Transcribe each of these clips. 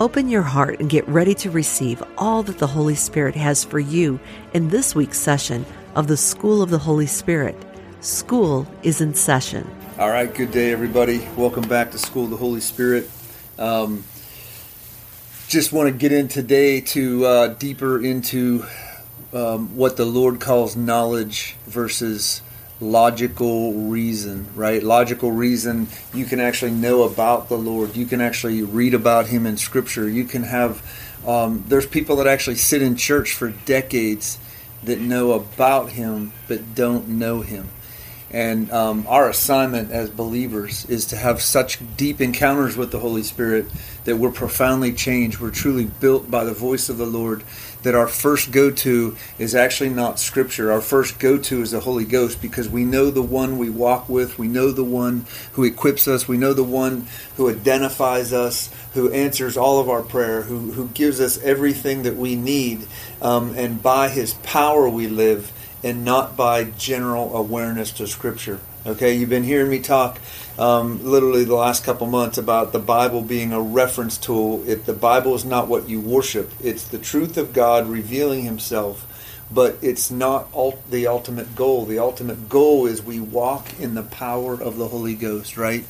Open your heart and get ready to receive all that the Holy Spirit has for you in this week's session of the School of the Holy Spirit. School is in session. All right, good day, everybody. Welcome back to School of the Holy Spirit. Um, just want to get in today to uh, deeper into um, what the Lord calls knowledge versus logical reason, right? Logical reason, you can actually know about the Lord. You can actually read about Him in Scripture. You can have, um, there's people that actually sit in church for decades that know about Him but don't know Him. And um, our assignment as believers is to have such deep encounters with the Holy Spirit that we're profoundly changed. We're truly built by the voice of the Lord. That our first go to is actually not Scripture. Our first go to is the Holy Ghost because we know the one we walk with. We know the one who equips us. We know the one who identifies us, who answers all of our prayer, who, who gives us everything that we need. Um, and by his power we live and not by general awareness to Scripture. Okay, you've been hearing me talk um, literally the last couple months about the Bible being a reference tool. If the Bible is not what you worship, it's the truth of God revealing Himself, but it's not the ultimate goal. The ultimate goal is we walk in the power of the Holy Ghost, right?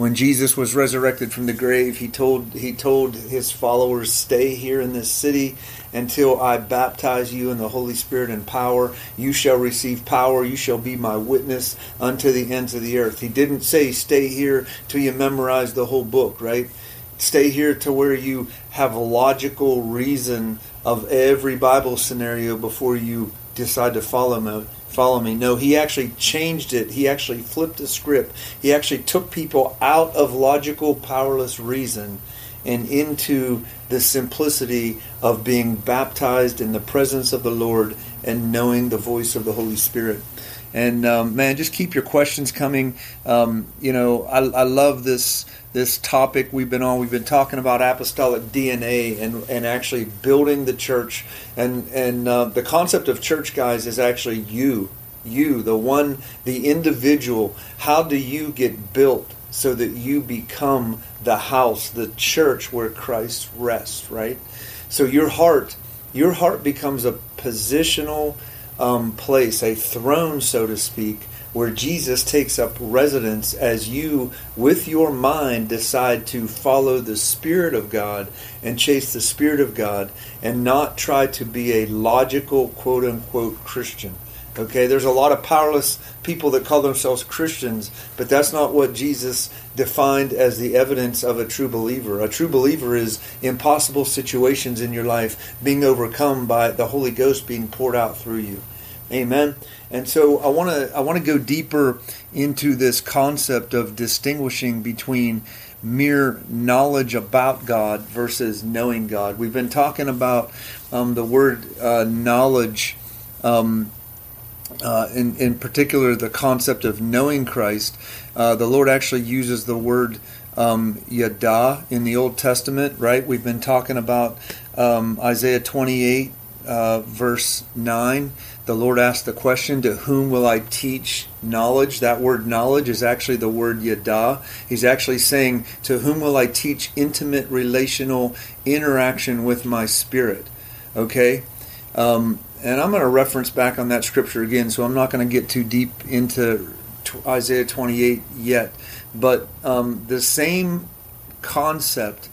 when Jesus was resurrected from the grave, he told he told his followers, "Stay here in this city until I baptize you in the Holy Spirit and power. You shall receive power. You shall be my witness unto the ends of the earth." He didn't say, "Stay here till you memorize the whole book," right? Stay here to where you have a logical reason of every Bible scenario before you decide to follow him follow me. No, he actually changed it. He actually flipped the script. He actually took people out of logical, powerless reason and into the simplicity of being baptized in the presence of the Lord and knowing the voice of the Holy Spirit. And um, man, just keep your questions coming. Um, you know, I, I love this this topic we've been on. We've been talking about apostolic DNA and and actually building the church. And and uh, the concept of church, guys, is actually you, you, the one, the individual. How do you get built so that you become the house, the church where Christ rests? Right. So your heart, your heart becomes a positional um, place, a throne, so to speak, where Jesus takes up residence as you, with your mind, decide to follow the Spirit of God and chase the Spirit of God and not try to be a logical, quote unquote, Christian. Okay, there's a lot of powerless people that call themselves Christians, but that's not what Jesus defined as the evidence of a true believer. A true believer is impossible situations in your life being overcome by the Holy Ghost being poured out through you. Amen. And so I want to I want to go deeper into this concept of distinguishing between mere knowledge about God versus knowing God. We've been talking about um, the word uh, knowledge. Um, uh, in, in particular, the concept of knowing Christ, uh, the Lord actually uses the word um, yada in the Old Testament, right? We've been talking about um, Isaiah 28, uh, verse 9 the Lord asked the question, To whom will I teach knowledge? That word knowledge is actually the word yada. He's actually saying, To whom will I teach intimate relational interaction with my spirit? Okay? Um, and I'm going to reference back on that scripture again, so I'm not going to get too deep into Isaiah 28 yet. But um, the same concept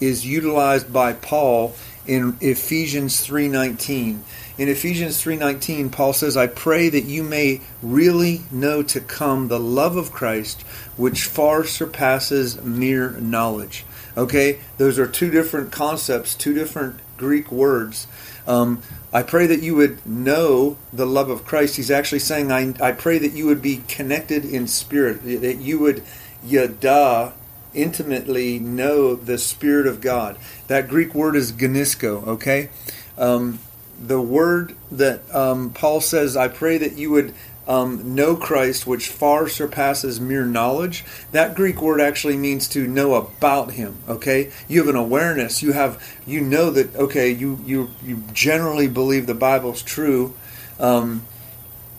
is utilized by Paul in Ephesians 3:19 in Ephesians 3:19 Paul says I pray that you may really know to come the love of Christ which far surpasses mere knowledge. Okay? Those are two different concepts, two different Greek words. Um, I pray that you would know the love of Christ. He's actually saying, I, I pray that you would be connected in spirit, that you would yada intimately know the Spirit of God. That Greek word is ginosko, okay? Um, the word that um, Paul says, I pray that you would um, know Christ, which far surpasses mere knowledge. That Greek word actually means to know about Him. Okay, you have an awareness. You have, you know that. Okay, you you you generally believe the Bible's true, um,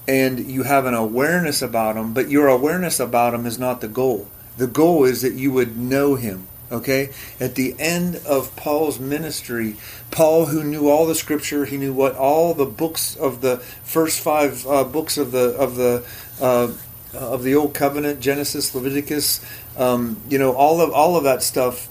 and you have an awareness about Him. But your awareness about Him is not the goal. The goal is that you would know Him. Okay? At the end of Paul's ministry, Paul, who knew all the scripture, he knew what all the books of the first five uh, books of the of the uh, of the Old Covenant, Genesis, Leviticus, um, you know, all of all of that stuff,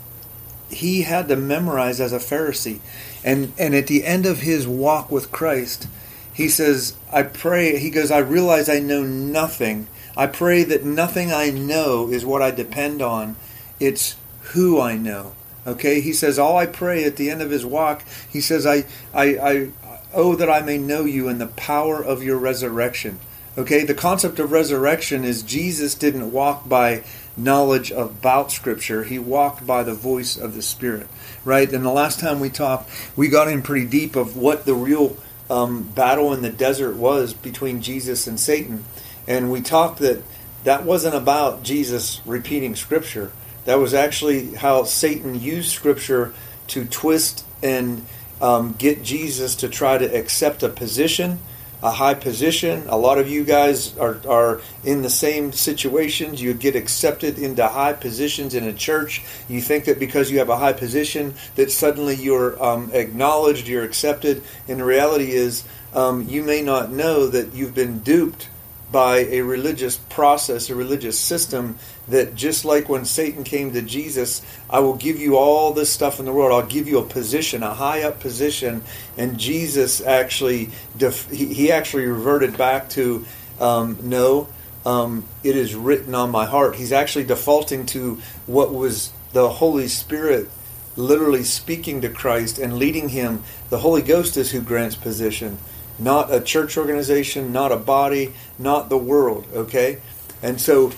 he had to memorize as a Pharisee, and and at the end of his walk with Christ, he says, "I pray." He goes, "I realize I know nothing. I pray that nothing I know is what I depend on. It's who I know. Okay, he says, All I pray at the end of his walk, he says, I, I, I, oh, that I may know you in the power of your resurrection. Okay, the concept of resurrection is Jesus didn't walk by knowledge about Scripture, he walked by the voice of the Spirit, right? And the last time we talked, we got in pretty deep of what the real um, battle in the desert was between Jesus and Satan. And we talked that that wasn't about Jesus repeating Scripture that was actually how Satan used Scripture to twist and um, get Jesus to try to accept a position, a high position. A lot of you guys are, are in the same situations. You get accepted into high positions in a church. You think that because you have a high position, that suddenly you're um, acknowledged, you're accepted. And the reality is, um, you may not know that you've been duped by a religious process, a religious system that just like when Satan came to Jesus, I will give you all this stuff in the world. I'll give you a position, a high up position. And Jesus actually, def- he actually reverted back to, um, no, um, it is written on my heart. He's actually defaulting to what was the Holy Spirit literally speaking to Christ and leading him. The Holy Ghost is who grants position not a church organization, not a body, not the world, okay? And so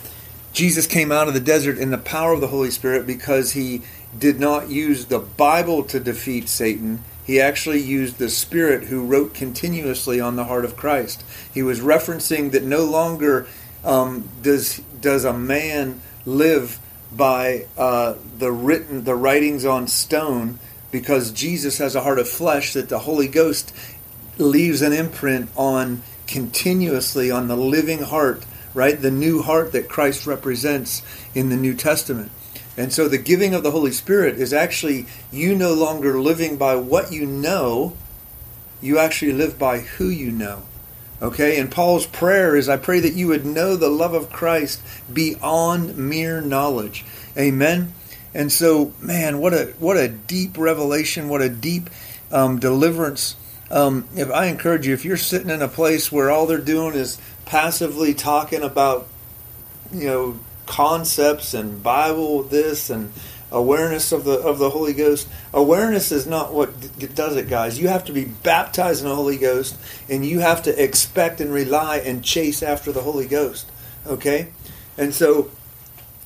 Jesus came out of the desert in the power of the Holy Spirit because he did not use the Bible to defeat Satan. He actually used the Spirit who wrote continuously on the heart of Christ. He was referencing that no longer um, does does a man live by uh, the written the writings on stone because Jesus has a heart of flesh that the Holy Ghost leaves an imprint on continuously on the living heart, right? The new heart that Christ represents in the New Testament. And so the giving of the Holy Spirit is actually you no longer living by what you know, you actually live by who you know. Okay? And Paul's prayer is I pray that you would know the love of Christ beyond mere knowledge. Amen. And so, man, what a what a deep revelation, what a deep um, deliverance um, if I encourage you, if you're sitting in a place where all they're doing is passively talking about, you know, concepts and Bible this and awareness of the of the Holy Ghost. Awareness is not what does it, guys. You have to be baptized in the Holy Ghost, and you have to expect and rely and chase after the Holy Ghost. Okay, and so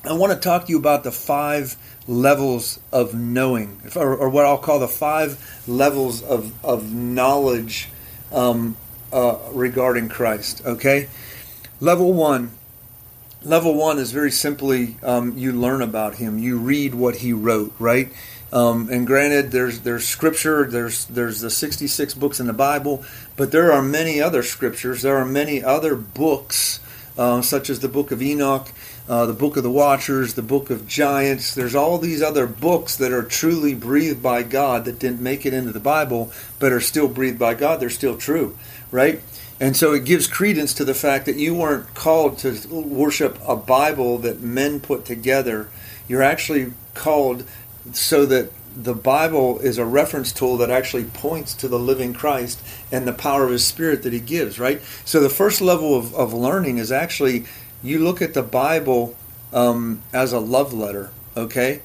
I want to talk to you about the five levels of knowing, or, or what I'll call the five levels of, of knowledge um, uh, regarding Christ. Okay? Level one. Level one is very simply um, you learn about him, you read what he wrote, right? Um, and granted, there's there's scripture, there's there's the 66 books in the Bible, but there are many other scriptures. There are many other books, uh, such as the book of Enoch, uh, the Book of the Watchers, the Book of Giants. There's all these other books that are truly breathed by God that didn't make it into the Bible, but are still breathed by God. They're still true, right? And so it gives credence to the fact that you weren't called to worship a Bible that men put together. You're actually called so that the Bible is a reference tool that actually points to the living Christ and the power of His Spirit that He gives, right? So the first level of, of learning is actually you look at the Bible um, as a love letter. Okay,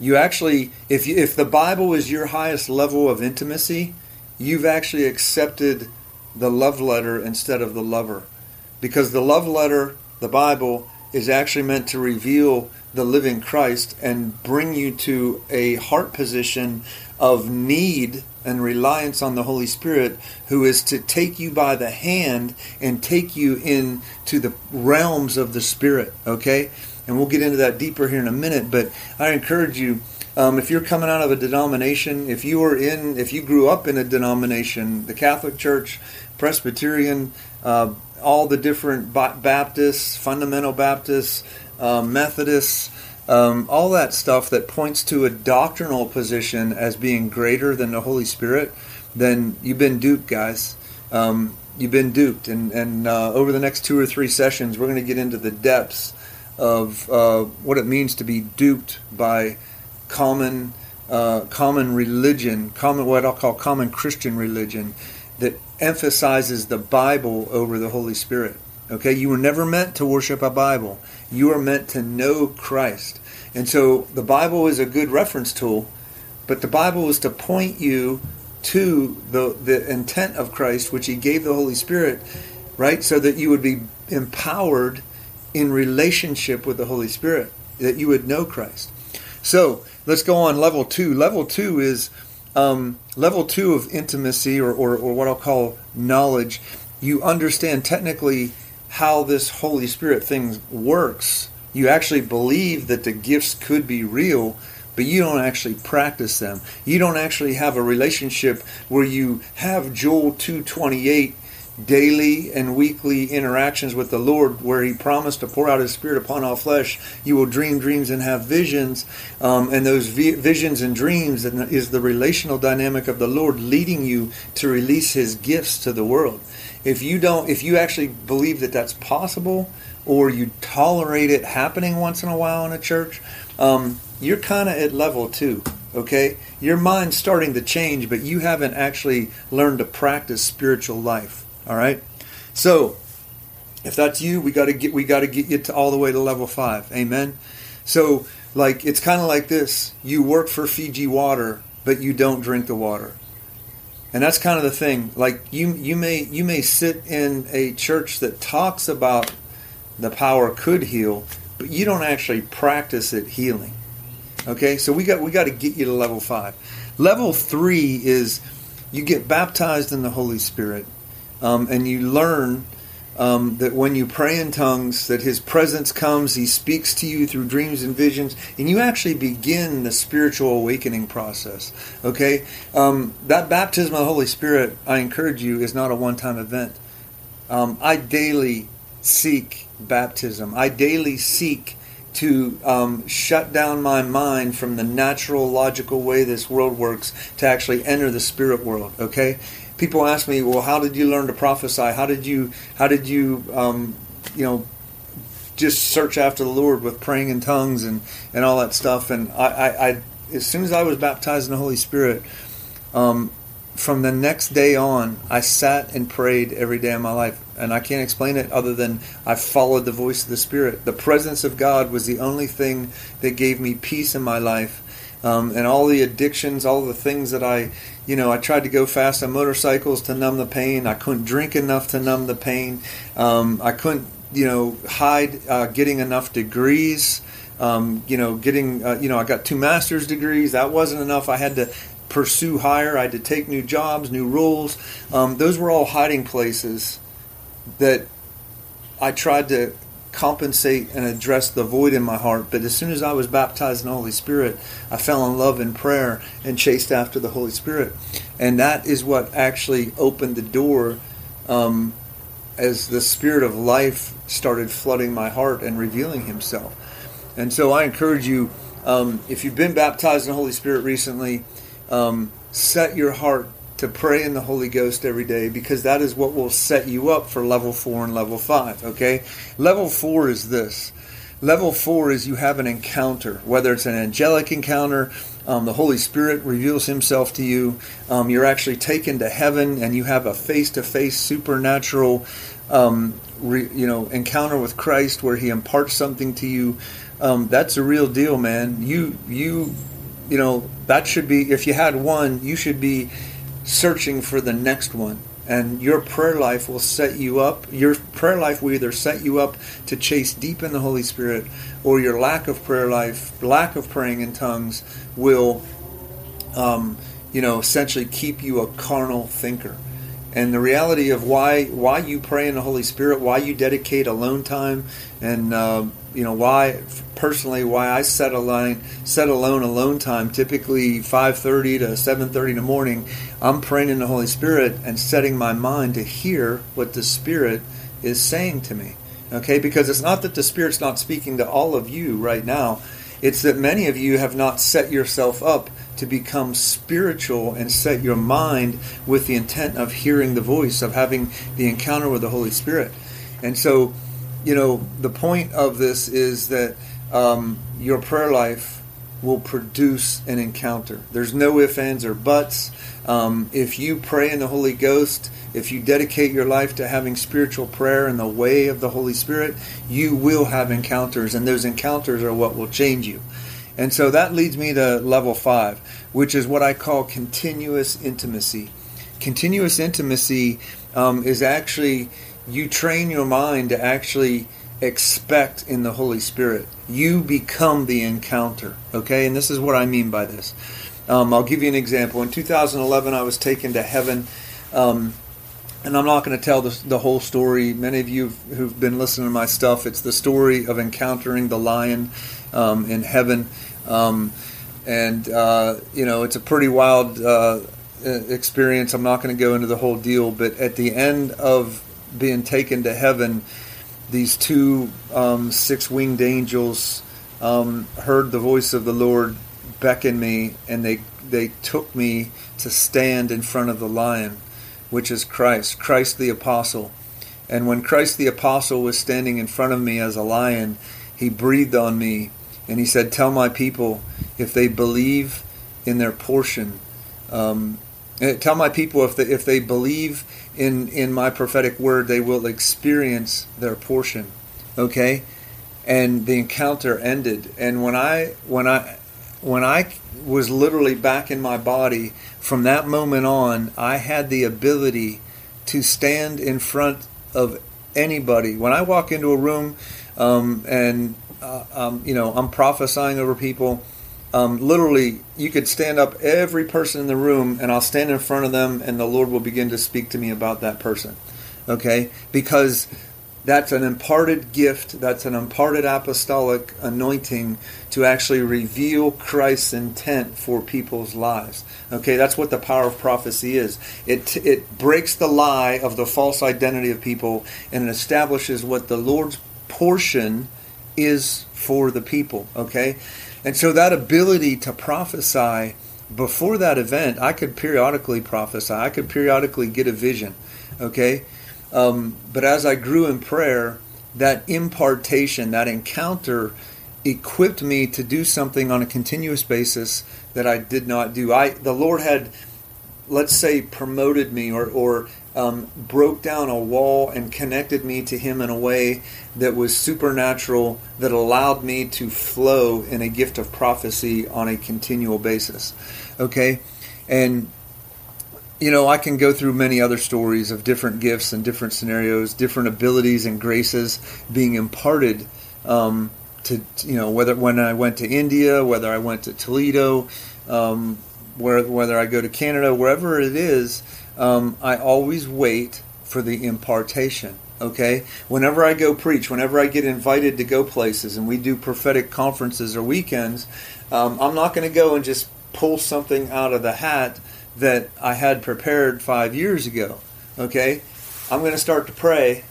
you actually, if you, if the Bible is your highest level of intimacy, you've actually accepted the love letter instead of the lover, because the love letter, the Bible, is actually meant to reveal the living Christ and bring you to a heart position of need and reliance on the Holy Spirit, who is to take you by the hand and take you into the realms of the Spirit. Okay? And we'll get into that deeper here in a minute, but I encourage you. Um, if you're coming out of a denomination, if you were in, if you grew up in a denomination, the Catholic Church, Presbyterian, uh, all the different Baptists, fundamental Baptists, uh, Methodists, um, all that stuff that points to a doctrinal position as being greater than the Holy Spirit, then you've been duped, guys. Um, you've been duped. And, and uh, over the next two or three sessions, we're going to get into the depths of uh, what it means to be duped by common uh, common religion, common what I'll call common Christian religion, that emphasizes the Bible over the Holy Spirit. Okay, you were never meant to worship a Bible. You are meant to know Christ. And so the Bible is a good reference tool, but the Bible is to point you to the, the intent of Christ, which He gave the Holy Spirit, right? So that you would be empowered in relationship with the Holy Spirit, that you would know Christ. So let's go on level two. Level two is um, level two of intimacy, or, or, or what I'll call knowledge. You understand technically how this Holy Spirit thing works. You actually believe that the gifts could be real, but you don't actually practice them. You don't actually have a relationship where you have Joel 228 daily and weekly interactions with the Lord, where He promised to pour out His Spirit upon all flesh. You will dream dreams and have visions, um, and those vi- visions and dreams is the relational dynamic of the Lord leading you to release His gifts to the world if you don't if you actually believe that that's possible or you tolerate it happening once in a while in a church um, you're kind of at level two okay? Your mind's starting to change but you haven't actually learned to practice spiritual life all right? So if that's you we got to get we got to get you to all the way to level five amen? So like it's kind of like this. You work for fiji water but you don't drink the water and that's kind of the thing. Like you you may you may sit in a church that talks about the power could heal but you don't actually practice it healing. Okay? So we got we got to get you to level 5 level 3 is you get baptized in the holy spirit um, and you learn um, that when you pray in tongues, that His presence comes, He speaks to you through dreams and visions, and you actually begin the spiritual awakening process. Okay, um, that baptism of the Holy Spirit, I encourage you, is not a one-time event. Um, I daily seek baptism. I daily seek to um, shut down my mind from the natural, logical way this world works to actually enter the spirit world. Okay, people ask me, well, how did you learn to prophesy? How did you, how did you, um, you know, just search after the Lord with praying in tongues and, and all that stuff? And I, I, I as soon as I was baptized in the Holy Spirit, um, from the next day on, I sat and prayed every day of my life. And I can't explain it other than I followed the voice of the Spirit. The presence of God was the only thing that gave me peace in my life. Um, and all the addictions, all the things that I you know, I tried to go fast on motorcycles to numb the pain. I couldn't drink enough to numb the pain. Um, I couldn't, you know, hide uh, getting enough degrees. Um, you know, getting, uh, you know, I got two master's degrees. That wasn't enough. I had to pursue higher. I had to take new jobs, new roles. Um, those were all hiding places that I tried to compensate and address the void in my heart. But as soon as I was baptized in the Holy Spirit, I fell in love in prayer and chased after the Holy Spirit. And that is what actually opened the door um, as the Spirit of life started flooding my heart and revealing Himself. And so I encourage you, um, if you've been baptized in the Holy Spirit recently, um, set your heart to pray in the Holy Ghost every day because that is what will set you up for level four and level five. Okay? Level four is this. Level four is you have an encounter, whether it's an angelic encounter, um, the Holy Spirit reveals Himself to you, um, you're actually taken to heaven, and you have a face-to-face supernatural, um, re, you know, encounter with Christ where He imparts something to you. Um, that's a real deal, man. You, you, you know, that should be. If you had one, you should be searching for the next one. and your prayer life will set you up. Your prayer life will either set you up to chase deep in the Holy Spirit, or your lack of prayer life, lack of praying in tongues, will, um, you know, essentially keep you a carnal thinker. And the reality of why why you pray in the Holy Spirit, why you dedicate alone time, and uh, you know why personally why I set alone set alone alone time typically 5:30 to 7:30 in the morning I'm praying in the Holy Spirit and setting my mind to hear what the Spirit is saying to me okay? Because it's not that the Spirit's not speaking to all of you right now. It's that many of you have not set yourself up to become spiritual and set your mind with the intent of hearing the voice of having the encounter with the Holy Spirit. And so you know, the point of this is that um, your prayer life will produce an encounter. There's no ifs, ands, or buts. Um, if you pray in the Holy Ghost, if you dedicate your life to having spiritual prayer in the way of the Holy Spirit, you will have encounters, and those encounters are what will change you. And so that leads me to level five, which is what I call continuous intimacy. Continuous intimacy um, is actually you train your mind to actually expect in the Holy Spirit. You become the encounter. Okay, and this is what I mean by this. Um, I'll give you an example. In 2011, I was taken to heaven. Um, and I'm not going to tell the, the, whole story. Many of you who've been listening to my stuff, it's the story of encountering the lion um, in heaven. Um, and, uh, you know, it's a pretty wild uh, experience. I'm not going to go into the whole deal, but at the end of being taken to heaven, these two um, six winged angels um, heard the voice of the Lord beckon me, and they they took me to stand in front of the lion, which is Christ, Christ the apostle. And when Christ the apostle was standing in front of me as a lion, he breathed on me and he said, "Tell my people if they believe in their portion." Um, tell my people if they, if they believe in in my prophetic word, they will experience their portion. Okay, and the encounter ended. And when I when I when I was literally back in my body, from that moment on, I had the ability to stand in front of anybody. When I walk into a room um, and uh, um, you know I'm prophesying over people, um, literally, you could stand up every person in the room, and I'll stand in front of them, and the Lord will begin to speak to me about that person. Okay? Because that's an imparted gift, that's an imparted apostolic anointing to actually reveal Christ's intent for people's lives. Okay, that's what the power of prophecy is. It, it breaks the lie of the false identity of people and it establishes what the Lord's portion is for the people. Okay, and so that ability to prophesy before that event, I could periodically prophesy. I could periodically get a vision. Okay? Um, but as I grew in prayer, that impartation, that encounter, equipped me to do something on a continuous basis that I did not do. I the Lord had, let's say, promoted me or or um, broke down a wall and connected me to Him in a way that was supernatural, that allowed me to flow in a gift of prophecy on a continual basis. Okay? And, you know, I can go through many other stories of different gifts and different scenarios, different abilities and graces being imparted. Um, to you know whether when I went to India, whether I went to Toledo, um, where, whether I go to Canada, wherever it is, um, I always wait for the impartation. Okay? Whenever I go preach, whenever I get invited to go places and we do prophetic conferences or weekends, um, I'm not going to go and just pull something out of the hat that I had prepared five years ago. Okay? I'm going to start to pray,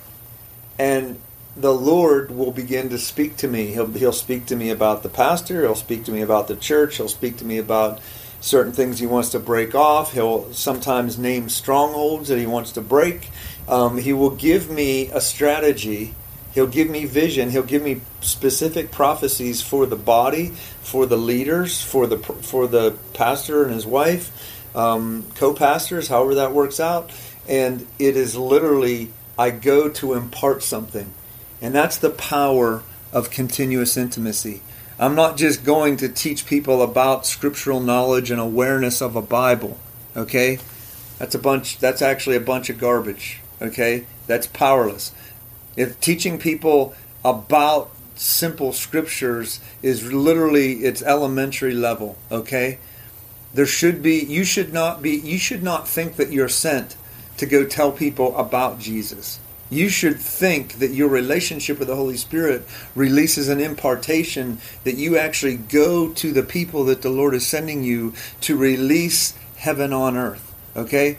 and the Lord will begin to speak to me. He'll, he'll speak to me about the pastor, he'll speak to me about the church, he'll speak to me about certain things he wants to break off. He'll sometimes name strongholds that he wants to break. Um, he will give me a strategy. He'll give me vision. He'll give me specific prophecies for the body, for the leaders, for the for the pastor and his wife, um, co-pastors, however that works out. And it is literally I go to impart something, and that's the power of continuous intimacy. I'm not just going to teach people about scriptural knowledge and awareness of a Bible, okay? That's a bunch. That's actually a bunch of garbage. Okay, that's powerless. If teaching people about simple scriptures is literally it's elementary level. Okay, there should be. You should not be. You should not think that you're sent to go tell people about Jesus. You should think that your relationship with the Holy Spirit releases an impartation that you actually go to the people that the Lord is sending you to release heaven on earth. Okay?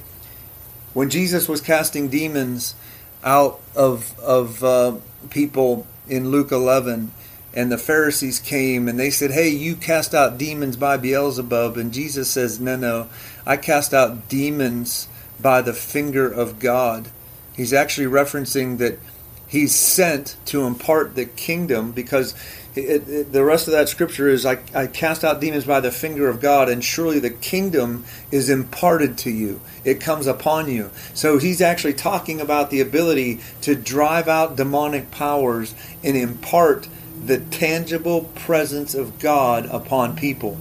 When Jesus was casting demons out of, of uh, people in Luke 11, and the Pharisees came and they said, Hey, you cast out demons by Beelzebub. And Jesus says, No, no, I cast out demons by the finger of God. He's actually referencing that he's sent to impart the kingdom because it, it, the rest of that scripture is I, I cast out demons by the finger of God, and surely the kingdom is imparted to you. It comes upon you. So he's actually talking about the ability to drive out demonic powers and impart the tangible presence of God upon people.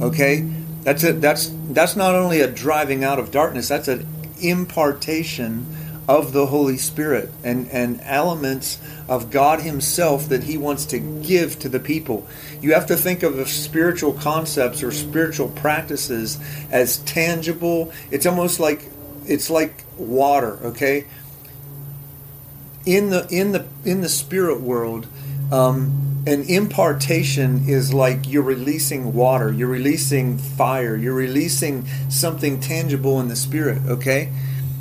Okay? That's a, that's that's not only a driving out of darkness, that's an impartation of the Holy Spirit and, and elements of God Himself that He wants to give to the people. You have to think of spiritual concepts or spiritual practices as tangible. It's almost like it's like water, okay? In the in the in the spirit world, um, an impartation is like you're releasing water, you're releasing fire, you're releasing something tangible in the spirit, okay?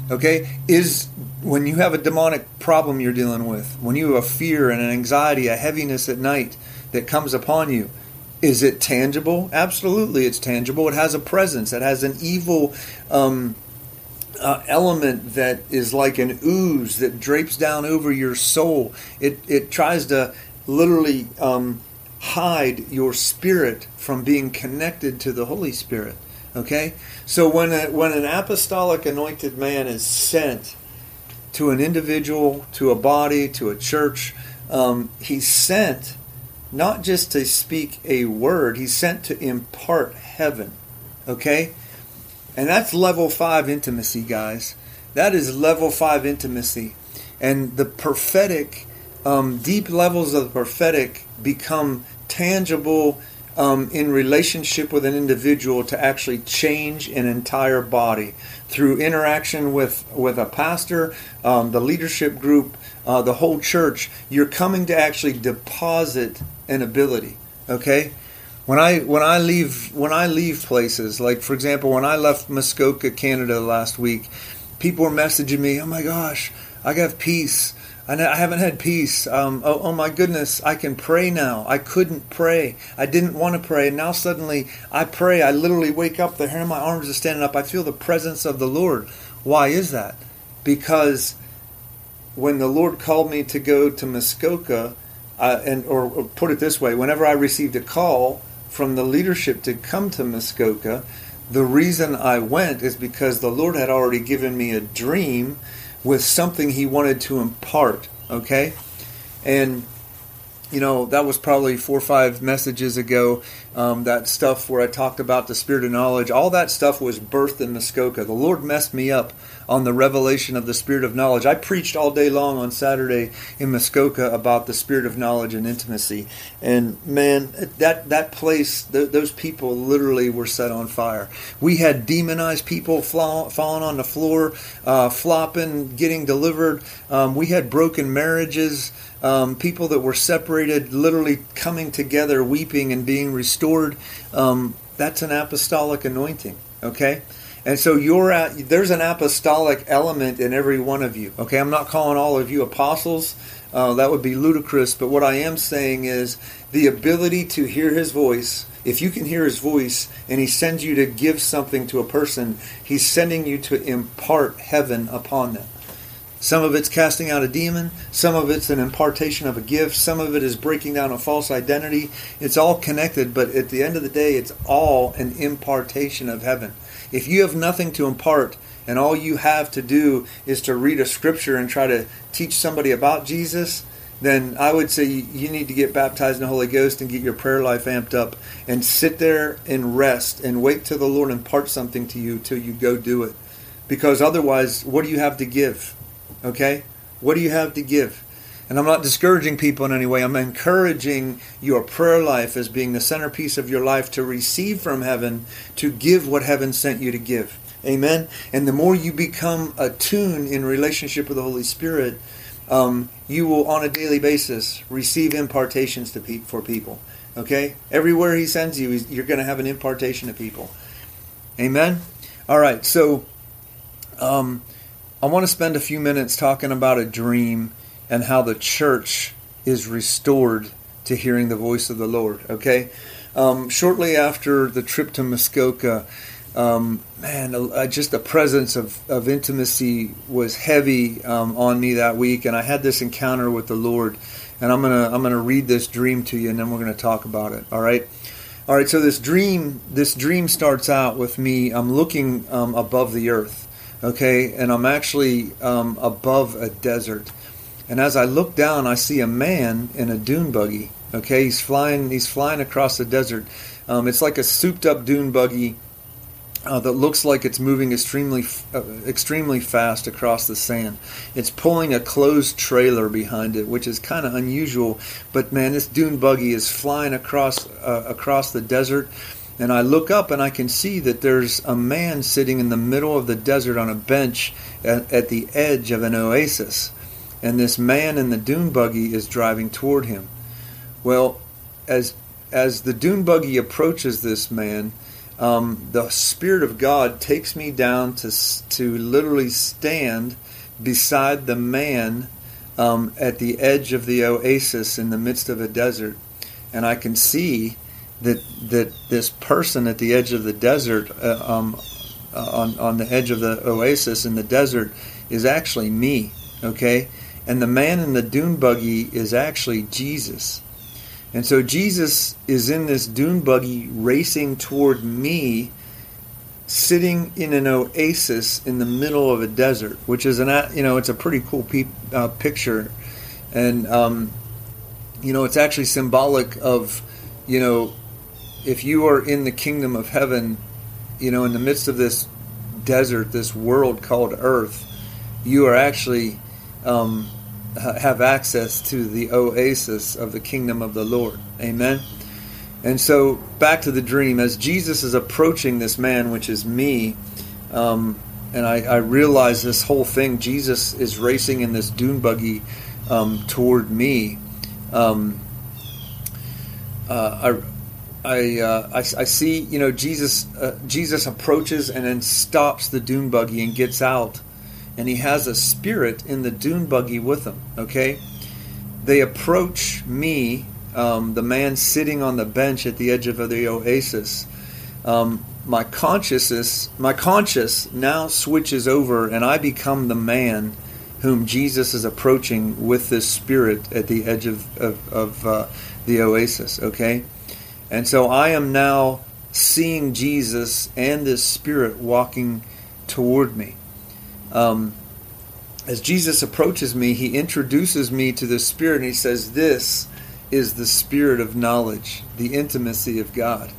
Okay? Is when you have a demonic problem you're dealing with, when you have a fear and an anxiety, a heaviness at night that comes upon you, is it tangible? Absolutely, it's tangible. It has a presence. It has an evil um, uh, element that is like an ooze that drapes down over your soul. It it tries to literally um, hide your spirit from being connected to the Holy Spirit. Okay, so when a, when an apostolic anointed man is sent to an individual, to a body, to a church, um, he's sent not just to speak a word; he's sent to impart heaven. Okay, and that's level five intimacy, guys. That is level five intimacy, and the prophetic, um, deep levels of the prophetic become tangible um, in relationship with an individual to actually change an entire body through interaction with with a pastor, um, the leadership group, uh, the whole church. You're coming to actually deposit an ability. Okay. When I when I leave when I leave places like for example when I left Muskoka, Canada last week, people were messaging me, "Oh my gosh, I got peace. I haven't had peace. Um, oh, oh, my goodness, I can pray now. I couldn't pray. I didn't want to pray. And now suddenly I pray. I literally wake up, the hair on my arms is standing up. I feel the presence of the Lord. Why is that? Because when the Lord called me to go to Muskoka, uh, and or, or put it this way, whenever I received a call from the leadership to come to Muskoka, the reason I went is because the Lord had already given me a dream with something he wanted to impart. Okay, and you know that was probably four or five messages ago. Um, that stuff where I talked about the spirit of knowledge, all that stuff was birthed in Muskoka. The Lord messed me up on the revelation of the spirit of knowledge. I preached all day long on Saturday in Muskoka about the spirit of knowledge and intimacy, and man, that that place, th- those people literally were set on fire. We had demonized people fall, falling on the floor, uh, flopping, getting delivered. Um, we had broken marriages. Um, people that were separated, literally coming together, weeping and being restored. Um, that's an apostolic anointing. Okay, and so you're at, there's an apostolic element in every one of you. Okay, I'm not calling all of you apostles. Uh, that would be ludicrous. But what I am saying is the ability to hear His voice. If you can hear His voice and He sends you to give something to a person, He's sending you to impart heaven upon them. Some of it's casting out a demon. Some of it's an impartation of a gift. Some of it is breaking down a false identity. It's all connected, but at the end of the day, it's all an impartation of heaven. If you have nothing to impart and all you have to do is to read a scripture and try to teach somebody about Jesus, then I would say you need to get baptized in the Holy Ghost and get your prayer life amped up and sit there and rest and wait till the Lord impart something to you till you go do it. Because otherwise, what do you have to give? Okay? What do you have to give? And I'm not discouraging people in any way. I'm encouraging your prayer life as being the centerpiece of your life to receive from heaven, to give what heaven sent you to give. Amen. And the more you become attuned in relationship with the Holy Spirit, um, you will on a daily basis receive impartations to pe- for people. Okay? Everywhere He sends you, you're going to have an impartation to people. Amen. All right. So, um, I want to spend a few minutes talking about a dream and how the church is restored to hearing the voice of the Lord. Okay, um, shortly after the trip to Muskoka, um, man, uh, just the presence of, of intimacy was heavy um, on me that week, and I had this encounter with the Lord. And I'm gonna I'm gonna read this dream to you, and then we're gonna talk about it. All right. All right. So this dream this dream starts out with me. I'm looking um, above the earth, okay, and I'm actually um, above a desert and as I look down, I see a man in a dune buggy. Okay, he's flying. He's flying across the desert. Um, it's like a souped-up dune buggy uh, that looks like it's moving extremely, uh, extremely fast across the sand. It's pulling a closed trailer behind it, which is kind of unusual. But man, this dune buggy is flying across uh, across the desert. And I look up and I can see that there's a man sitting in the middle of the desert on a bench at, at the edge of an oasis and this man in the dune buggy is driving toward him. Well, as as the dune buggy approaches this man, um, the Spirit of God takes me down to to literally stand beside the man um, at the edge of the oasis in the midst of a desert, and I can see that that this person at the edge of the desert, uh, um, uh, on on the edge of the oasis in the desert, is actually me. Okay, and the man in the dune buggy is actually Jesus. And so Jesus is in this dune buggy racing toward me, sitting in an oasis in the middle of a desert, which is an you know it's a pretty cool pe- uh, picture, and um, you know it's actually symbolic of you know if you are in the kingdom of heaven, you know in the midst of this desert, this world called Earth, you are actually um, have access to the oasis of the kingdom of the Lord. Amen. And so, back to the dream, as Jesus is approaching this man, which is me, um, and I, I, realize this whole thing, Jesus is racing in this dune buggy um, toward me. Um, uh, I, I, uh, I, I, see, you know, Jesus, uh, Jesus approaches and then stops the dune buggy and gets out and he has a spirit in the dune buggy with him. Okay, they approach me, um, the man sitting on the bench at the edge of the oasis. Um, my consciousness, my conscious now switches over, and I become the man whom Jesus is approaching with this spirit at the edge of of, of uh, the oasis. Okay, and so I am now seeing Jesus and this spirit walking toward me. Um, as Jesus approaches me, he introduces me to the Spirit and he says, This is the Spirit of knowledge, the intimacy of God.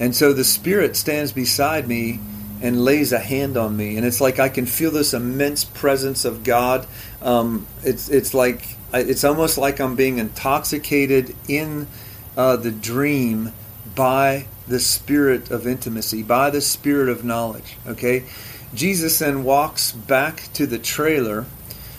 And so the Spirit stands beside me and lays a hand on me. And it's like I can feel this immense presence of God. Um, it's, it's like, it's almost like I'm being intoxicated in uh, the dream by the spirit of intimacy, by the spirit of knowledge. Okay? Jesus then walks back to the trailer,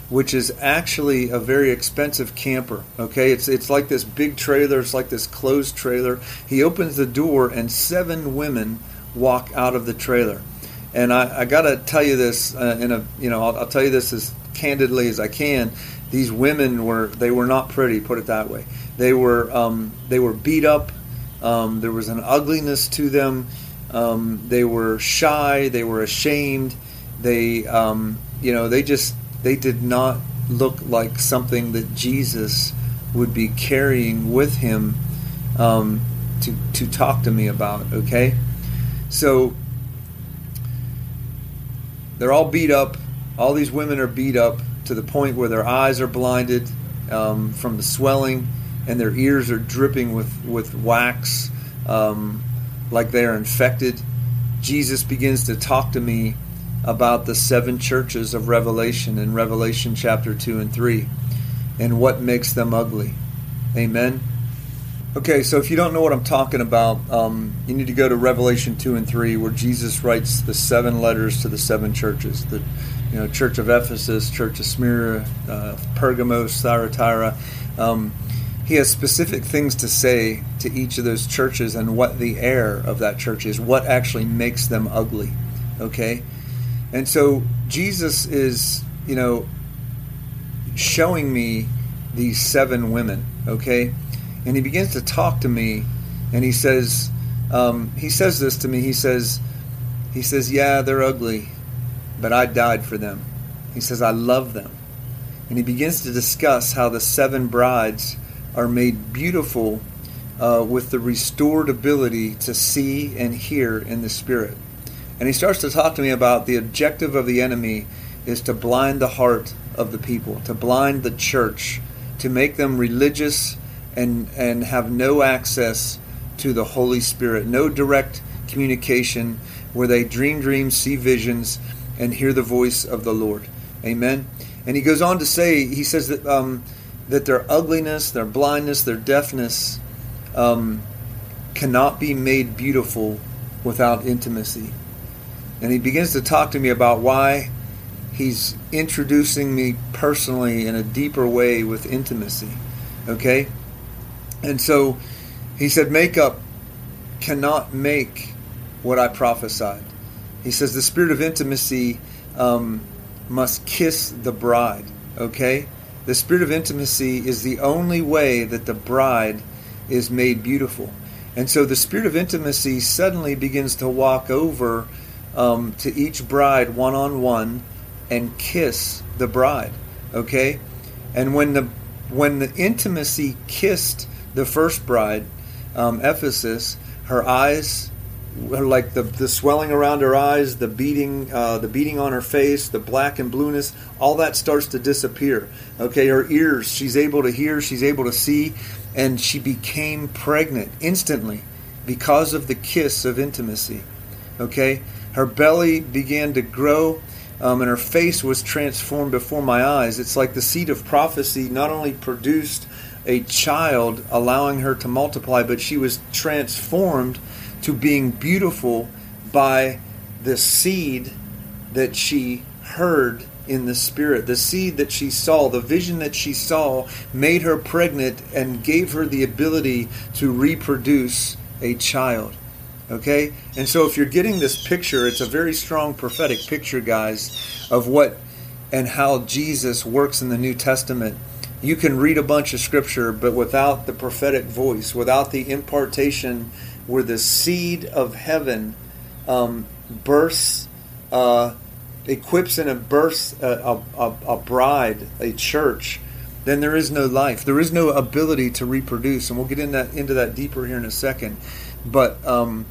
which is actually a very expensive camper. Okay, it's it's like this big trailer. It's like this closed trailer. He opens the door, and seven women walk out of the trailer. And I, I got to tell you this uh, in a you know I'll, I'll tell you this as candidly as I can. These women were they were not pretty. Put it that way. They were um, they were beat up. Um, there was an ugliness to them. Um, they were shy. They were ashamed. They, um, you know, they just they did not look like something that Jesus would be carrying with him um, to to talk to me about. Okay, so they're all beat up. All these women are beat up to the point where their eyes are blinded um, from the swelling, and their ears are dripping with with wax. Um, like they are infected. Jesus begins to talk to me about the seven churches of Revelation in Revelation chapter 2 and 3 and what makes them ugly. Amen. Okay, so if you don't know what I'm talking about, um, you need to go to Revelation 2 and 3 where Jesus writes the seven letters to the seven churches. The you know, Church of Ephesus, Church of Smyrna, uh, Pergamos, Thyatira. Um, he has specific things to say to each of those churches and what the air of that church is, what actually makes them ugly. Okay? And so Jesus is, you know, showing me these seven women, okay? And he begins to talk to me and he says, um, he says this to me. He says, he says, yeah, they're ugly, but I died for them. He says, I love them. And he begins to discuss how the seven brides are made beautiful uh, with the restored ability to see and hear in the Spirit. And he starts to talk to me about the objective of the enemy is to blind the heart of the people, to blind the church, to make them religious and, and have no access to the Holy Spirit, no direct communication where they dream dreams, see visions, and hear the voice of the Lord. Amen. And he goes on to say, he says that um, that their ugliness, their blindness, their deafness um, cannot be made beautiful without intimacy. And he begins to talk to me about why he's introducing me personally in a deeper way with intimacy. Okay? And so he said, Makeup cannot make what I prophesied. He says, The spirit of intimacy um, must kiss the bride. Okay? The spirit of intimacy is the only way that the bride is made beautiful. And so the spirit of intimacy suddenly begins to walk over um, to each bride one on one and kiss the bride. Okay? And when the when the intimacy kissed the first bride, um, Ephesus, her eyes like the, the swelling around her eyes, the beating, uh, the beating on her face, the black and blueness, all that starts to disappear. Okay, her ears, she's able to hear, she's able to see, and she became pregnant instantly because of the kiss of intimacy. Okay, her belly began to grow. Um, and her face was transformed before my eyes. It's like the seed of prophecy not only produced a child, allowing her to multiply, but she was transformed to being beautiful by the seed that she heard in the spirit. The seed that she saw, the vision that she saw, made her pregnant and gave her the ability to reproduce a child. Okay? And so if you're getting this picture, it's a very strong prophetic picture, guys, of what and how Jesus works in the New Testament. You can read a bunch of scripture, but without the prophetic voice, without the impartation where the seed of heaven um, bursts, uh, equips and births a, a, a, bride, a church, then there is no life. There is no ability to reproduce, and we'll get in that, into that deeper here in a second. But um,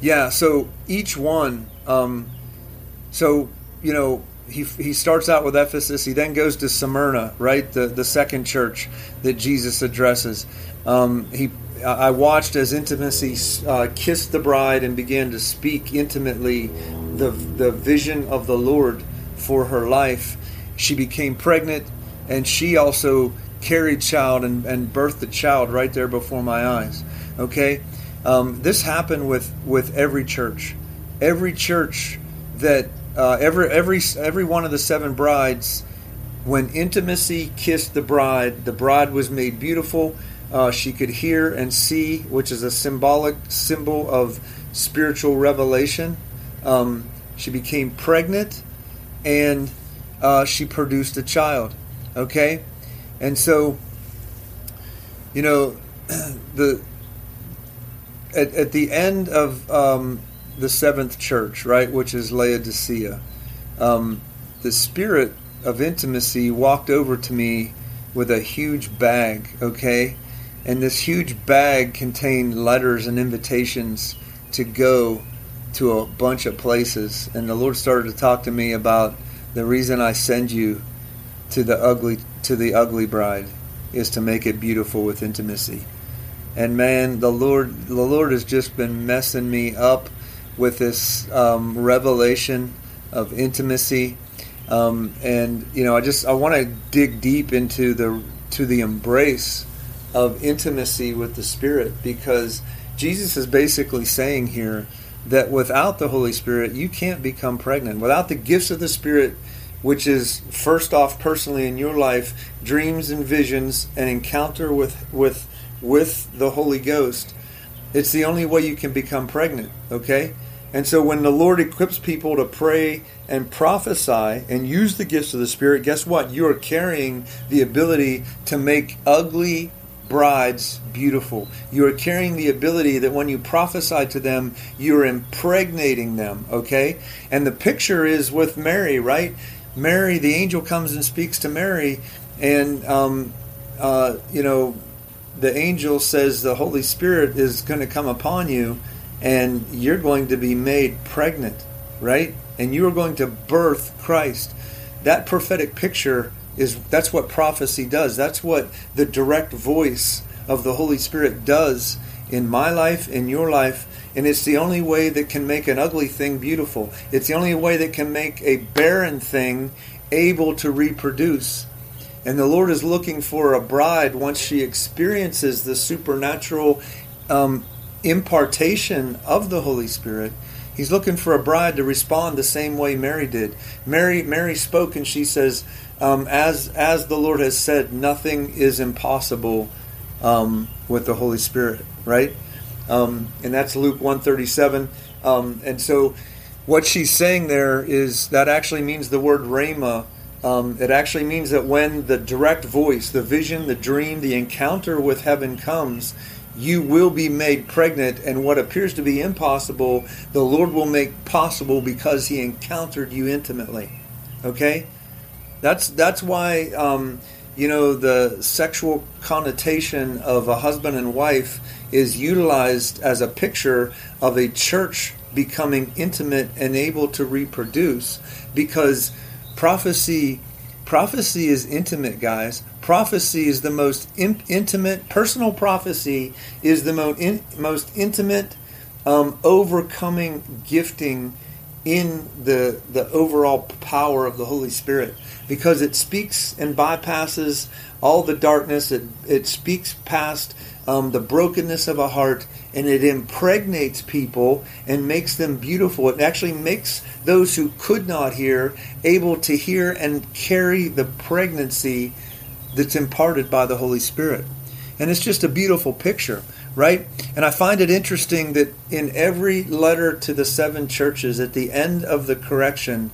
yeah, so each one, um, so you know, he, he starts out with Ephesus. He then goes to Smyrna, right? The the second church that Jesus addresses. Um, he I watched as intimacy uh, kissed the bride and began to speak intimately the, the vision of the Lord for her life. She became pregnant and she also carried child and, and birthed the child right there before my eyes. Okay? Um, this happened with, with every church. Every church that, uh, every, every, every one of the seven brides, when intimacy kissed the bride, the bride was made beautiful uh, she could hear and see, which is a symbolic symbol of spiritual revelation. Um, she became pregnant and uh, she produced a child. Okay? And so, you know, the at, at the end of um, the seventh church, right, which is Laodicea, um, the spirit of intimacy walked over to me with a huge bag, okay? and this huge bag contained letters and invitations to go to a bunch of places. And the Lord started to talk to me about the reason I send you to the ugly to the ugly bride is to make it beautiful with intimacy. And man, the Lord the Lord has just been messing me up with this um, revelation of intimacy. Um, and you know, I just I want to dig deep into the to the embrace of intimacy with the Spirit because Jesus is basically saying here that without the Holy Spirit, you can't become pregnant. Without the gifts of the Spirit, which is first off personally in your life, dreams and visions, and encounter with with with the Holy Ghost, it's the only way you can become pregnant. Okay. And so when the Lord equips people to pray and prophesy and use the gifts of the Spirit, guess what? You are carrying the ability to make ugly brides beautiful. You are carrying the ability that when you prophesy to them, you're impregnating them, okay? And the picture is with Mary, right? Mary, the angel comes and speaks to Mary, and, um, uh, you know, the angel says the Holy Spirit is going to come upon you, and you're going to be made pregnant, right? And you are going to birth Christ. That prophetic picture is that's what prophecy does. That's what the direct voice of the Holy Spirit does in my life, in your life, and it's the only way that can make an ugly thing beautiful. It's the only way that can make a barren thing able to reproduce. And the Lord is looking for a bride once she experiences the supernatural um, impartation of the Holy Spirit. He's looking for a bride to respond the same way Mary did. Mary Mary spoke and she says, um, as as the Lord has said, nothing is impossible um, with the Holy Spirit, right? Um, and that's Luke one thirty seven. Um, and so, what she's saying there is that actually means the word rhema. Um, it actually means that when the direct voice, the vision, the dream, the encounter with heaven comes, you will be made pregnant, and what appears to be impossible, the Lord will make possible because He encountered you intimately. Okay? That's that's why um, you know the sexual connotation of a husband and wife is utilized as a picture of a church becoming intimate and able to reproduce because prophecy prophecy is intimate guys. Prophecy is the most in, intimate personal prophecy is the most, in, most intimate um, overcoming gifting in the the overall power of the Holy Spirit because it speaks and bypasses all the darkness. It it speaks past um, the brokenness of a heart and it impregnates people and makes them beautiful. It actually makes those who could not hear able to hear and carry the pregnancy that's imparted by the Holy Spirit. And it's just a beautiful picture right? And I find it interesting that in every letter to the seven churches, at the end of the correction,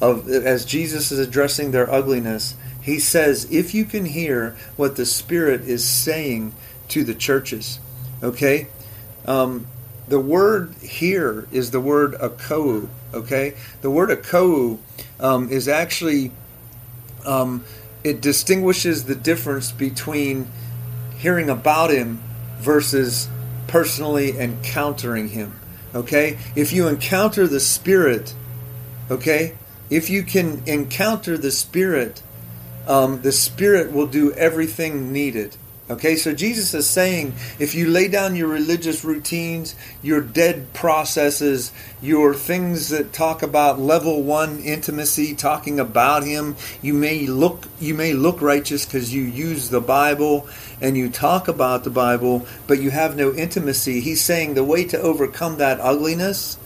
of as Jesus is addressing their ugliness, he says, "If you can hear what the Spirit is saying to the churches, okay." Um, the word here is the word akou. Okay, the word akou um, is actually um, it distinguishes the difference between hearing about him versus personally encountering Him. Okay? If you encounter the Spirit, okay? If you can encounter the Spirit, um, the Spirit will do everything needed. Okay, so Jesus is saying if you lay down your religious routines, your dead processes, your things that talk about level one intimacy, talking about Him, you may look you may look righteous because you use the Bible and you talk about the Bible, but you have no intimacy. He's saying the way to overcome that ugliness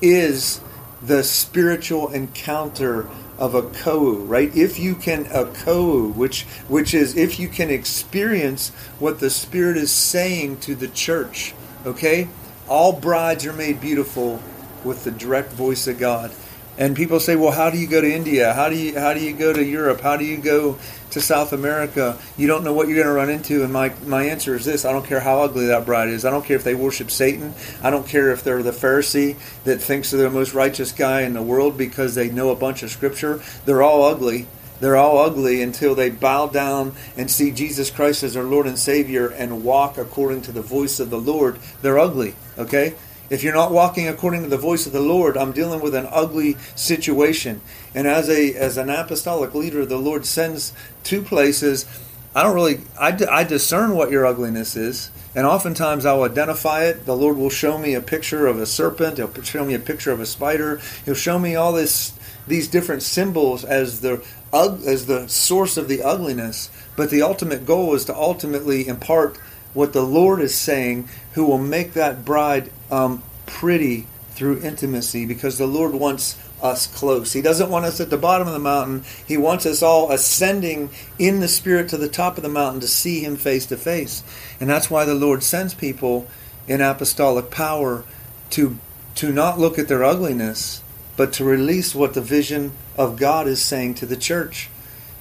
is the spiritual encounter of a akou, right? If you can a akou, which which is if you can experience what the Spirit is saying to the church, okay? All brides are made beautiful with the direct voice of God. And people say, "Well, how do you go to India? How do you how do you go to Europe? How do you go to South America, you don't know what you're going to run into. And my, my answer is this I don't care how ugly that bride is. I don't care if they worship Satan. I don't care if they're the Pharisee that thinks they're the most righteous guy in the world because they know a bunch of scripture. They're all ugly. They're all ugly until they bow down and see Jesus Christ as their Lord and Savior and walk according to the voice of the Lord. They're ugly, okay? If you're not walking according to the voice of the Lord, I'm dealing with an ugly situation. And as a as an apostolic leader, the Lord sends two places. I don't really I, I discern what your ugliness is, And oftentimes I'll identify it. The Lord will show me a picture of a serpent. He'll show me a picture of a spider. He'll show me all this, these different symbols as the as the source of the ugliness. But the ultimate goal is to ultimately impart what the Lord is saying, who will make that bride um, pretty through intimacy, because the Lord wants us close. He doesn't want us at the bottom of the mountain. He wants us all ascending in the Spirit to the top of the mountain to see Him face to face. And that's why the Lord sends people in apostolic power to, to not look at their ugliness, but to release what the vision of God is saying to the church.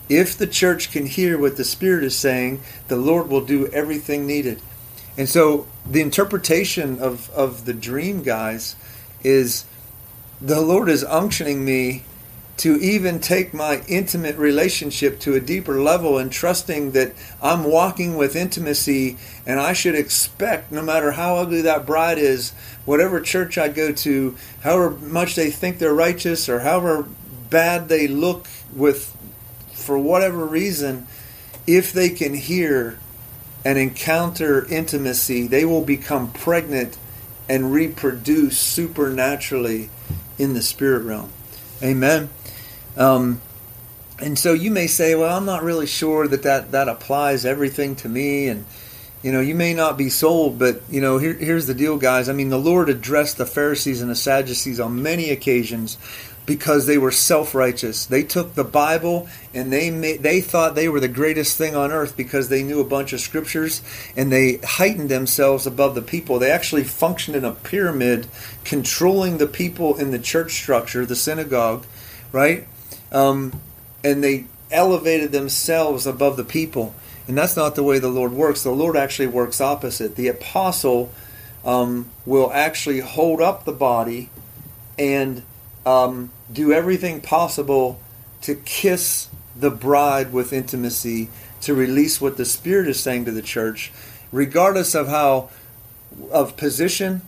If the church can hear what the Spirit is saying, the Lord will do everything needed. And so the interpretation of, of the dream, guys, is the Lord is unctioning me to even take my intimate relationship to a deeper level and trusting that I'm walking with intimacy and I should expect, no matter how ugly that bride is, whatever church I go to, however much they think they're righteous or however bad they look with for whatever reason, if they can hear and encounter intimacy, they will become pregnant and reproduce supernaturally in the spirit realm. Amen. Um, and so you may say, well, I'm not really sure that that, that applies everything to me. And, you know, you may not be sold, but, you know, here, here's the deal, guys. I mean, the Lord addressed the Pharisees and the Sadducees on many occasions because they were self-righteous. They took the Bible and they made, they thought they were the greatest thing on earth because they knew a bunch of scriptures and they heightened themselves above the people. They actually functioned in a pyramid controlling the people in the church structure, the synagogue, right? Um, and they elevated themselves above the people. And that's not the way the Lord works. The Lord actually works opposite. The apostle um, will actually hold up the body and um, do everything possible to kiss the bride with intimacy, to release what the Spirit is saying to the church, regardless of how, of position,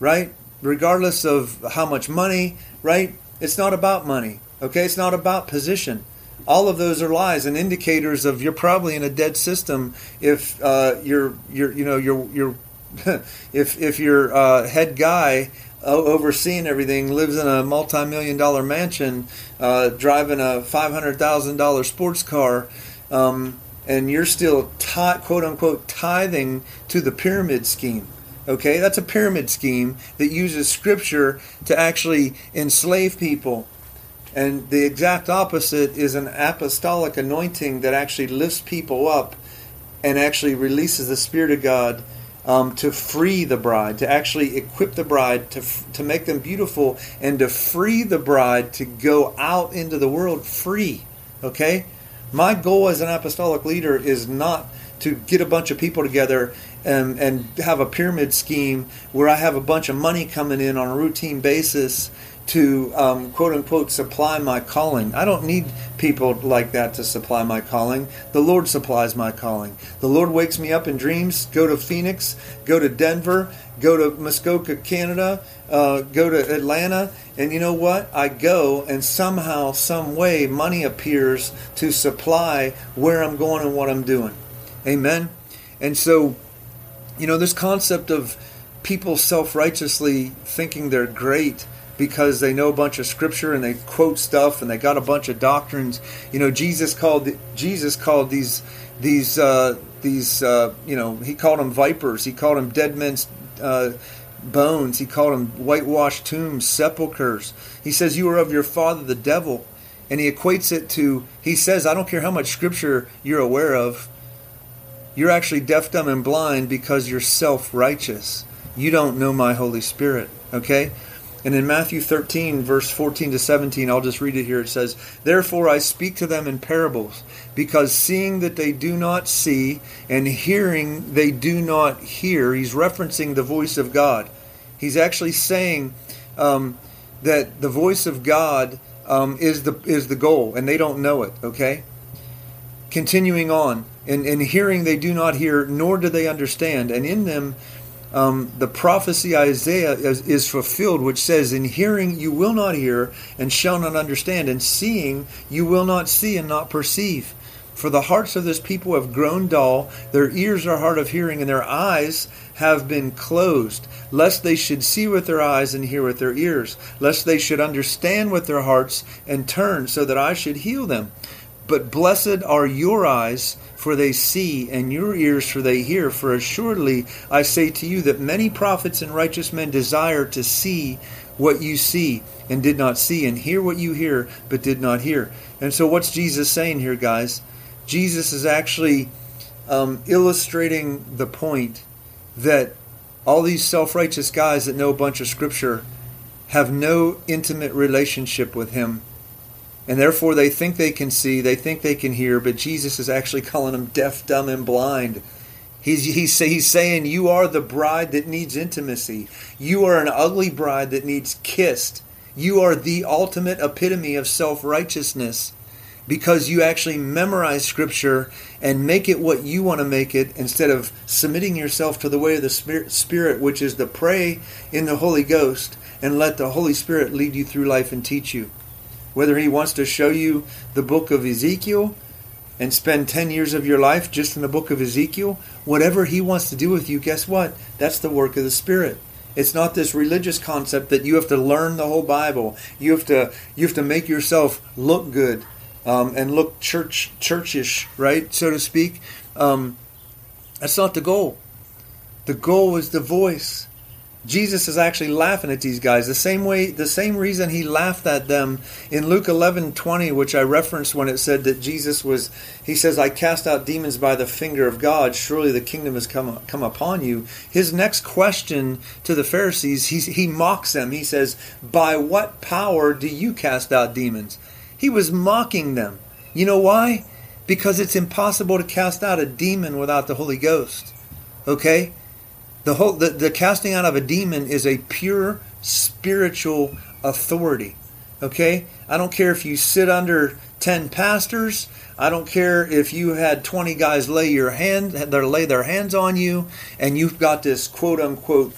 right? Regardless of how much money, right? It's not about money, okay? It's not about position. All of those are lies and indicators of you're probably in a dead system if uh, you're, you're, you know, you're, you're if if your uh, head guy overseeing everything, lives in a multi-million dollar mansion, uh, driving a five hundred thousand dollar sports car, um, and you're still quote unquote tithing to the pyramid scheme. Okay, that's a pyramid scheme that uses scripture to actually enslave people. And the exact opposite is an apostolic anointing that actually lifts people up and actually releases the Spirit of God um, to free the bride, to actually equip the bride, to, to make them beautiful, and to free the bride to go out into the world free. Okay? My goal as an apostolic leader is not to get a bunch of people together and, and have a pyramid scheme where I have a bunch of money coming in on a routine basis to um, quote unquote supply my calling. I don't need people like that to supply my calling. The Lord supplies my calling. The Lord wakes me up in dreams, go to Phoenix, go to Denver, go to Muskoka, Canada, uh, go to Atlanta, and you know what? I go, and somehow, some way, money appears to supply where I'm going and what I'm doing. Amen. And so, you know, this concept of people self righteously thinking they're great because they know a bunch of scripture and they quote stuff and they got a bunch of doctrines. You know, Jesus called Jesus called these these uh, these uh, you know he called them vipers. He called them dead men's uh, bones. He called them whitewashed tombs, sepulchres. He says you are of your father the devil, and he equates it to he says I don't care how much scripture you're aware of. You're actually deaf, dumb, and blind because you're self righteous. You don't know my Holy Spirit. Okay? And in Matthew 13, verse 14 to 17, I'll just read it here. It says, Therefore I speak to them in parables, because seeing that they do not see, and hearing they do not hear. He's referencing the voice of God. He's actually saying um, that the voice of God um, is, the, is the goal, and they don't know it, okay? Continuing on, in, in hearing they do not hear, nor do they understand, and in them um, the prophecy Isaiah is, is, fulfilled, which says, In hearing you will not hear and shall not understand, and seeing you will not see and not perceive. For the hearts of this people have grown dull, their ears are hard of hearing, and their eyes have been closed, lest they should see with their eyes and hear with their ears, lest they should understand with their hearts and turn, so that I should heal them. But blessed are your eyes, for they see, and your ears, for they hear. For assuredly I say to you that many prophets and righteous men desire to see what you see and did not see, and hear what you hear but did not hear. And so, what's Jesus saying here, guys? Jesus is actually um, illustrating the point that all these self righteous guys that know a bunch of scripture have no intimate relationship with Him. And therefore, they think they can see, they think they can hear, but Jesus is actually calling them deaf, dumb, and blind. He's, he's, he's saying, You are the bride that needs intimacy. You are an ugly bride that needs kissed. You are the ultimate epitome of self righteousness because you actually memorize scripture and make it what you want to make it instead of submitting yourself to the way of the spirit which is to pray in the holy ghost and let the holy spirit lead you through life and teach you whether he wants to show you the book of ezekiel and spend 10 years of your life just in the book of ezekiel whatever he wants to do with you guess what that's the work of the spirit it's not this religious concept that you have to learn the whole bible you have to you have to make yourself look good um, and look church churchish, right, so to speak. Um, that's not the goal. The goal is the voice. Jesus is actually laughing at these guys the same way, the same reason he laughed at them in Luke eleven twenty, which I referenced when it said that Jesus was. He says, "I cast out demons by the finger of God. Surely the kingdom has come come upon you." His next question to the Pharisees, he he mocks them. He says, "By what power do you cast out demons?" He was mocking them. You know why? Because it's impossible to cast out a demon without the Holy Ghost. Okay? The whole the, the casting out of a demon is a pure spiritual authority. Okay? I don't care if you sit under 10 pastors. I don't care if you had 20 guys lay your hand lay their hands on you and you've got this quote unquote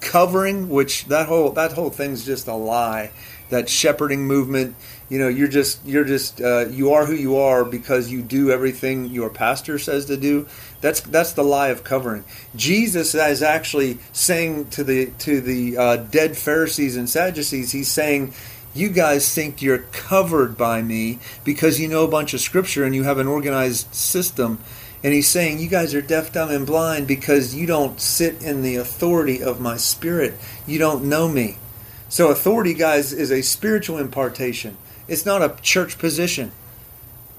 covering which that whole that whole thing's just a lie. That shepherding movement you know you're just you're just uh, you are who you are because you do everything your pastor says to do. That's that's the lie of covering. Jesus is actually saying to the to the uh, dead pharisees and sadducees he's saying you guys think you're covered by me because you know a bunch of scripture and you have an organized system. And he's saying you guys are deaf dumb and blind because you don't sit in the authority of my spirit. You don't know me. So authority guys is a spiritual impartation it's not a church position.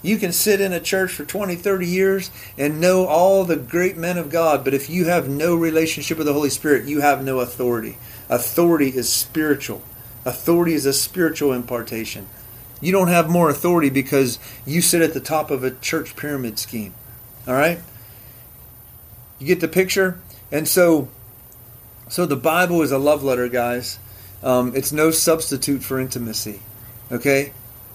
You can sit in a church for 20, 30 years and know all the great men of God, but if you have no relationship with the Holy Spirit, you have no authority. Authority is spiritual. Authority is a spiritual impartation. You don't have more authority because you sit at the top of a church pyramid scheme. All right? You get the picture? And so so the Bible is a love letter, guys. Um, it's no substitute for intimacy. Okay?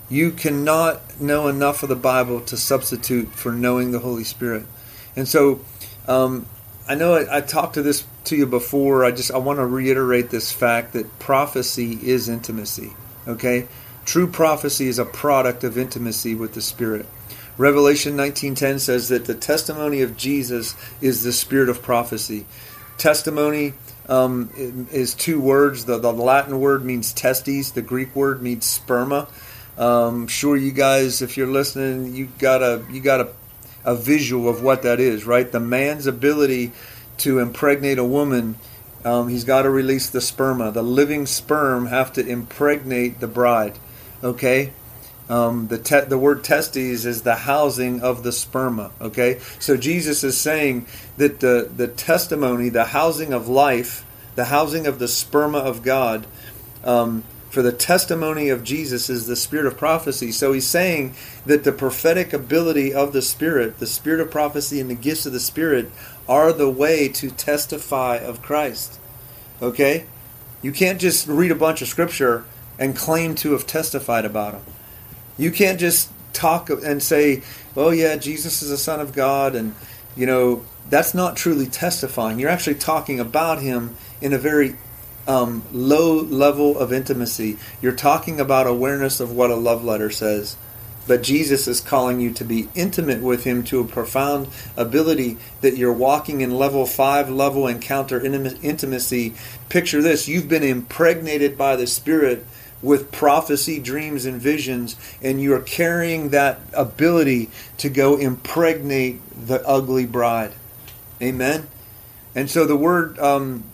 You cannot know enough of the Bible to substitute for knowing the Holy Spirit. And so, um, I know I, I, talked to this to you before. I just I want to reiterate this fact that prophecy is intimacy. Okay, true prophecy is a product of intimacy with the Spirit. Revelation 19:10 says that the testimony of Jesus is the spirit of prophecy. Testimony um, is two words. The, the Latin word means testes. The Greek word means sperma. Um, sure, you guys, if you're listening, you got a you got a, a visual of what that is, right? The man's ability to impregnate a woman, um, he's got to release the sperma. The living sperm have to impregnate the bride. Okay, um, the te- the word testes is the housing of the sperma. Okay, so Jesus is saying that the the testimony, the housing of life, the housing of the sperma of God. Um, for the testimony of Jesus is the spirit of prophecy. So he's saying that the prophetic ability of the Spirit, the spirit of prophecy, and the gifts of the Spirit are the way to testify of Christ. Okay? You can't just read a bunch of scripture and claim to have testified about him. You can't just talk and say, oh, yeah, Jesus is the Son of God, and, you know, that's not truly testifying. You're actually talking about him in a very um, low level of intimacy. You're talking about awareness of what a love letter says. But Jesus is calling you to be intimate with Him to a profound ability that you're walking in level five level encounter intimacy. Picture this you've been impregnated by the Spirit with prophecy, dreams, and visions, and you are carrying that ability to go impregnate the ugly bride. Amen. And so the word um,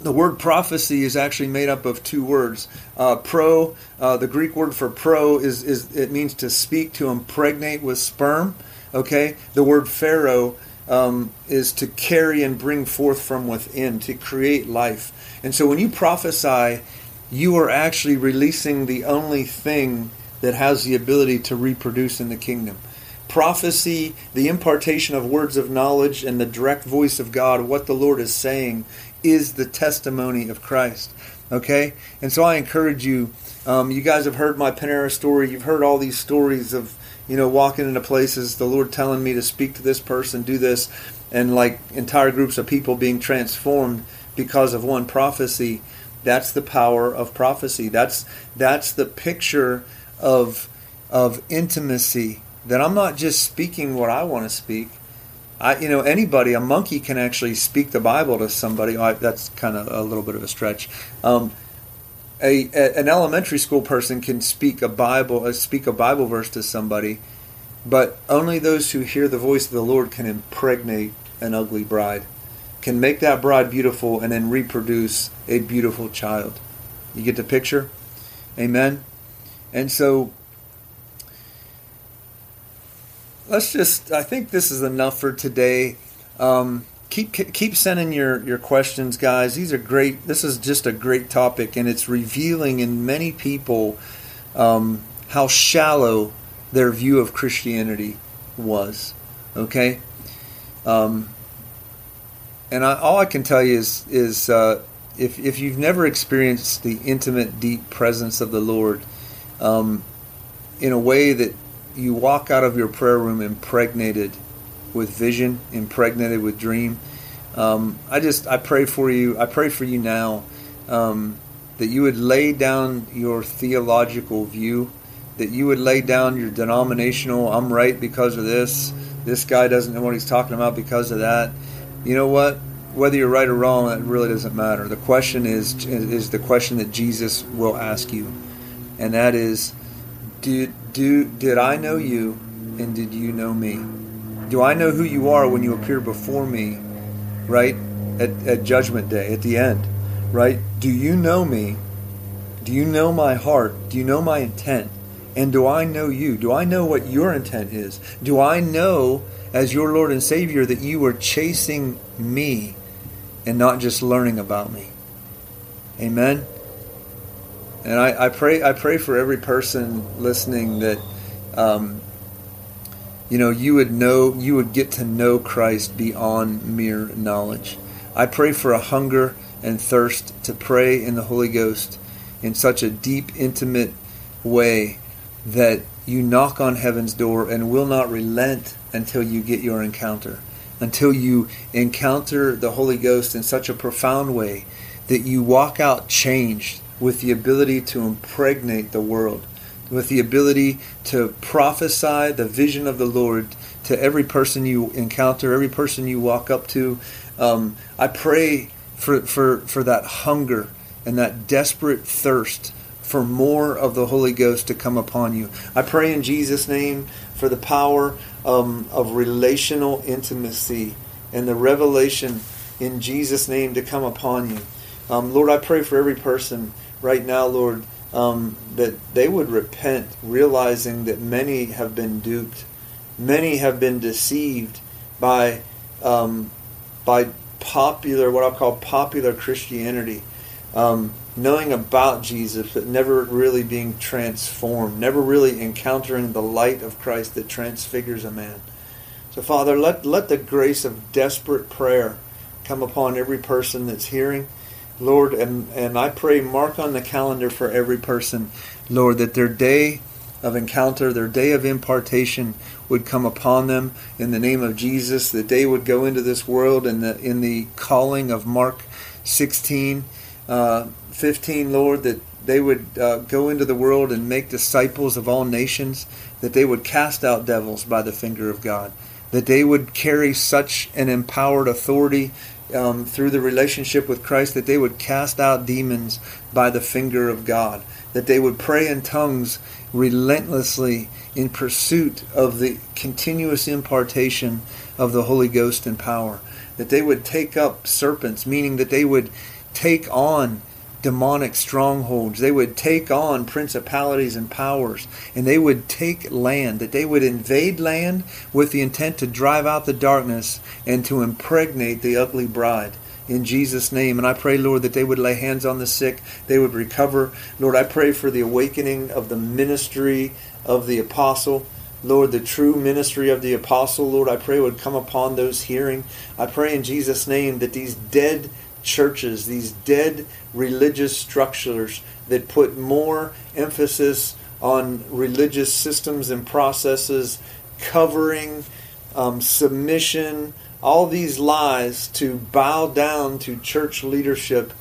the word prophecy is actually made up of two words. Uh, pro, uh, the Greek word for pro is, is it means to speak, to impregnate with sperm. Okay, the word phero um, is to carry and bring forth from within, to create life. And so when you prophesy, you are actually releasing the only thing that has the ability to reproduce in the kingdom. Prophecy, the impartation of words of knowledge, and the direct voice of God, what the Lord is saying, is the testimony of Christ. Okay? And so I encourage you. Um, you guys have heard my Panera story. You've heard all these stories of, you know, walking into places, the Lord telling me to speak to this person, do this, and like entire groups of people being transformed because of one prophecy. That's the power of prophecy. That's that's the picture of of intimacy. That I'm not just speaking what I want to speak. I, you know, anybody, a monkey can actually speak the Bible to somebody. I, that's kind of a little bit of a stretch. Um, a, a, an elementary school person can speak a Bible, uh, speak a Bible verse to somebody, but only those who hear the voice of the Lord can impregnate an ugly bride, can make that bride beautiful, and then reproduce a beautiful child. You get the picture? Amen. And so let's just. I think this is enough for today. Um, keep keep sending your your questions, guys. These are great. This is just a great topic, and it's revealing in many people um, how shallow their view of Christianity was. Okay, um, and I, all I can tell you is is uh, if if you've never experienced the intimate, deep presence of the Lord um, in a way that you walk out of your prayer room impregnated with vision, impregnated with dream. Um, I just I pray for you. I pray for you now um, that you would lay down your theological view, that you would lay down your denominational. I'm right because of this. This guy doesn't know what he's talking about because of that. You know what? Whether you're right or wrong, that really doesn't matter. The question is is the question that Jesus will ask you, and that is did, do, did I know you and did you know me? Do I know who you are when you appear before me, right? At, at Judgment Day, at the end, right? Do you know me? Do you know my heart? Do you know my intent? And do I know you? Do I know what your intent is? Do I know, as your Lord and Savior, that you are chasing me and not just learning about me? Amen. And I, I pray I pray for every person listening that um, you know you would know you would get to know Christ beyond mere knowledge. I pray for a hunger and thirst to pray in the Holy Ghost in such a deep, intimate way that you knock on heaven's door and will not relent until you get your encounter, until you encounter the Holy Ghost in such a profound way that you walk out changed with the ability to impregnate the world, with the ability to prophesy the vision of the Lord to every person you encounter, every person you walk up to. Um, I pray for, for, for that hunger and that desperate thirst for more of the Holy Ghost to come upon you. I pray in Jesus' name for the power um, of relational intimacy and the revelation in Jesus' name to come upon you. Um, Lord, I pray for every person right now, Lord, um, that they would repent, realizing that many have been duped, many have been deceived by um, by popular, what I'll call popular Christianity, um, knowing about Jesus, but never really being transformed, never really encountering the light of Christ that transfigures a man. So, Father, let let the grace of desperate prayer come upon every person that's hearing Lord, and, and I pray, mark on the calendar for every person, Lord, that their day of encounter, their day of impartation would come upon them in the name of Jesus, that they would go into this world in the, in the calling of Mark 16, uh, 15, Lord, that, they would uh, go into the world and make disciples of all nations, that they would cast out devils by the finger of God, that they would carry such an empowered authority um, through the relationship with Christ that they would cast out demons by the finger of God, that they would pray in tongues relentlessly in pursuit of the continuous impartation of the Holy Ghost and power, that they would take up serpents, meaning that they would take on demonic strongholds. They would take on principalities and powers, and they would take land, that they would invade land with the intent to drive out the darkness and to impregnate the ugly bride. In Jesus' name. And I pray, Lord, that they would lay hands on the sick, they would recover. Lord, I pray for the awakening of the ministry of the apostle. Lord, the true ministry of the apostle, Lord, I pray would come upon those hearing. I pray in Jesus' name that these dead churches, these dead religious structures that put more emphasis on religious systems and processes, covering, um, submission, all these lies to bow down to church leadership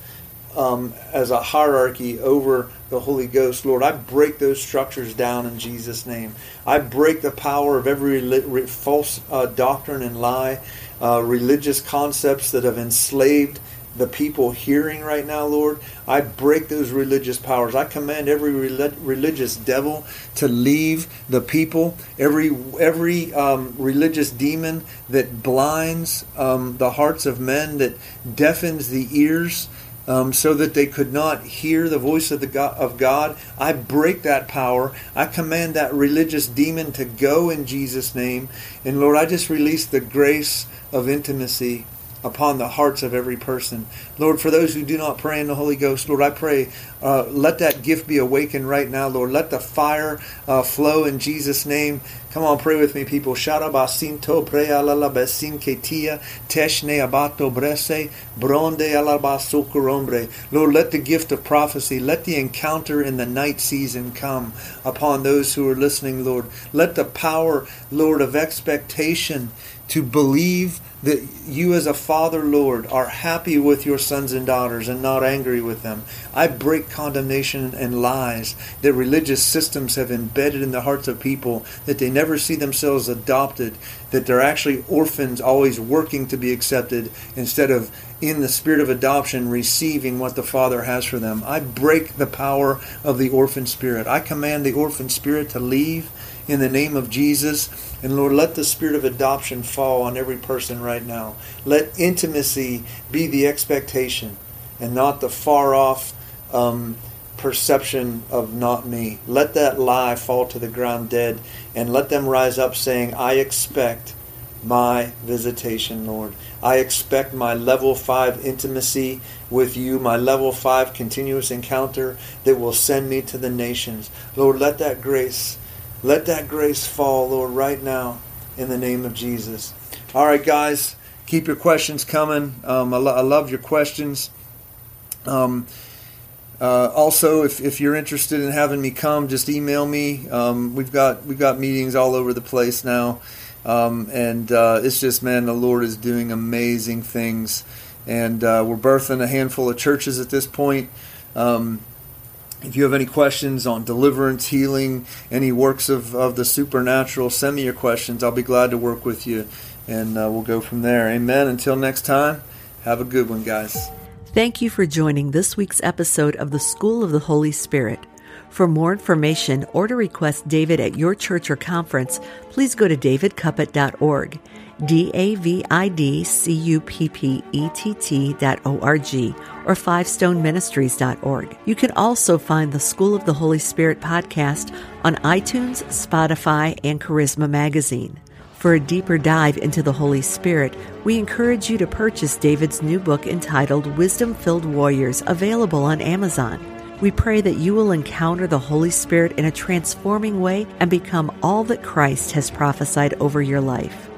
um, as a hierarchy over the Holy Ghost. Lord, I break those structures down in Jesus' name. I break the power of every false uh, doctrine and lie, uh, religious concepts that have enslaved the people hearing right now, Lord. I break those religious powers. I command every religious devil to leave the people. Every every um, religious demon that blinds um, the hearts of men, that deafens the ears. Um, so that they could not hear the voice of the God, of God. I break that power. I command that religious demon to go in Jesus' name. And Lord, I just release the grace of intimacy upon the hearts of every person. Lord, for those who do not pray in the Holy Ghost, Lord, I pray, uh, let that gift be awakened right now, Lord. Let the fire uh, flow in Jesus' name. Come on, pray with me, people. Sharabasinto prealalabesin ketia teshne abato brese bronde alabasukurombre. Lord, let the gift of prophecy, let the encounter in the night season come upon those who are listening, Lord. Let the power, Lord, of expectation to believe that you as a father, Lord, are happy with your sons and daughters and not angry with them. I break condemnation and lies that religious systems have embedded in the hearts of people, that they never see themselves adopted, that they're actually orphans always working to be accepted instead of in the spirit of adoption receiving what the Father has for them. I break the power of the orphan spirit. I command the orphan spirit to leave in the name of Jesus. And Lord, let the spirit of adoption fall on every person right now. Let intimacy be the expectation and not the far off um, perception of not me. Let that lie fall to the ground dead and let them rise up saying, I expect my visitation, Lord. I expect my level five intimacy with you, my level five continuous encounter that will send me to the nations. Lord, let that grace let that grace fall, Lord, right now in the name of Jesus. All right, guys, keep your questions coming. Um, I, lo- I, love your questions. Um, uh, also, if, if you're interested in having me come, just email me. Um, we've got we've got meetings all over the place now, um, and uh, it's just man, the Lord is doing amazing things, and uh, we're birthing a handful of churches at this point. Um, if you have any questions on deliverance, healing, any works of, of the supernatural, send me your questions. I'll be glad to work with you, and uh, we'll go from there. Amen. Until next time, have a good one, guys. Thank you for joining this week's episode of the School of the Holy Spirit. For more information or to request David at your church or conference, please go to davidcuppett.org. Or fivestoneministries.org. You can also find the School of the Holy Spirit podcast on iTunes, Spotify, and Charisma Magazine. For a deeper dive into the Holy Spirit, we encourage you to purchase David's new book entitled Wisdom Filled Warriors, available on Amazon. We pray that you will encounter the Holy Spirit in a transforming way and become all that Christ has prophesied over your life.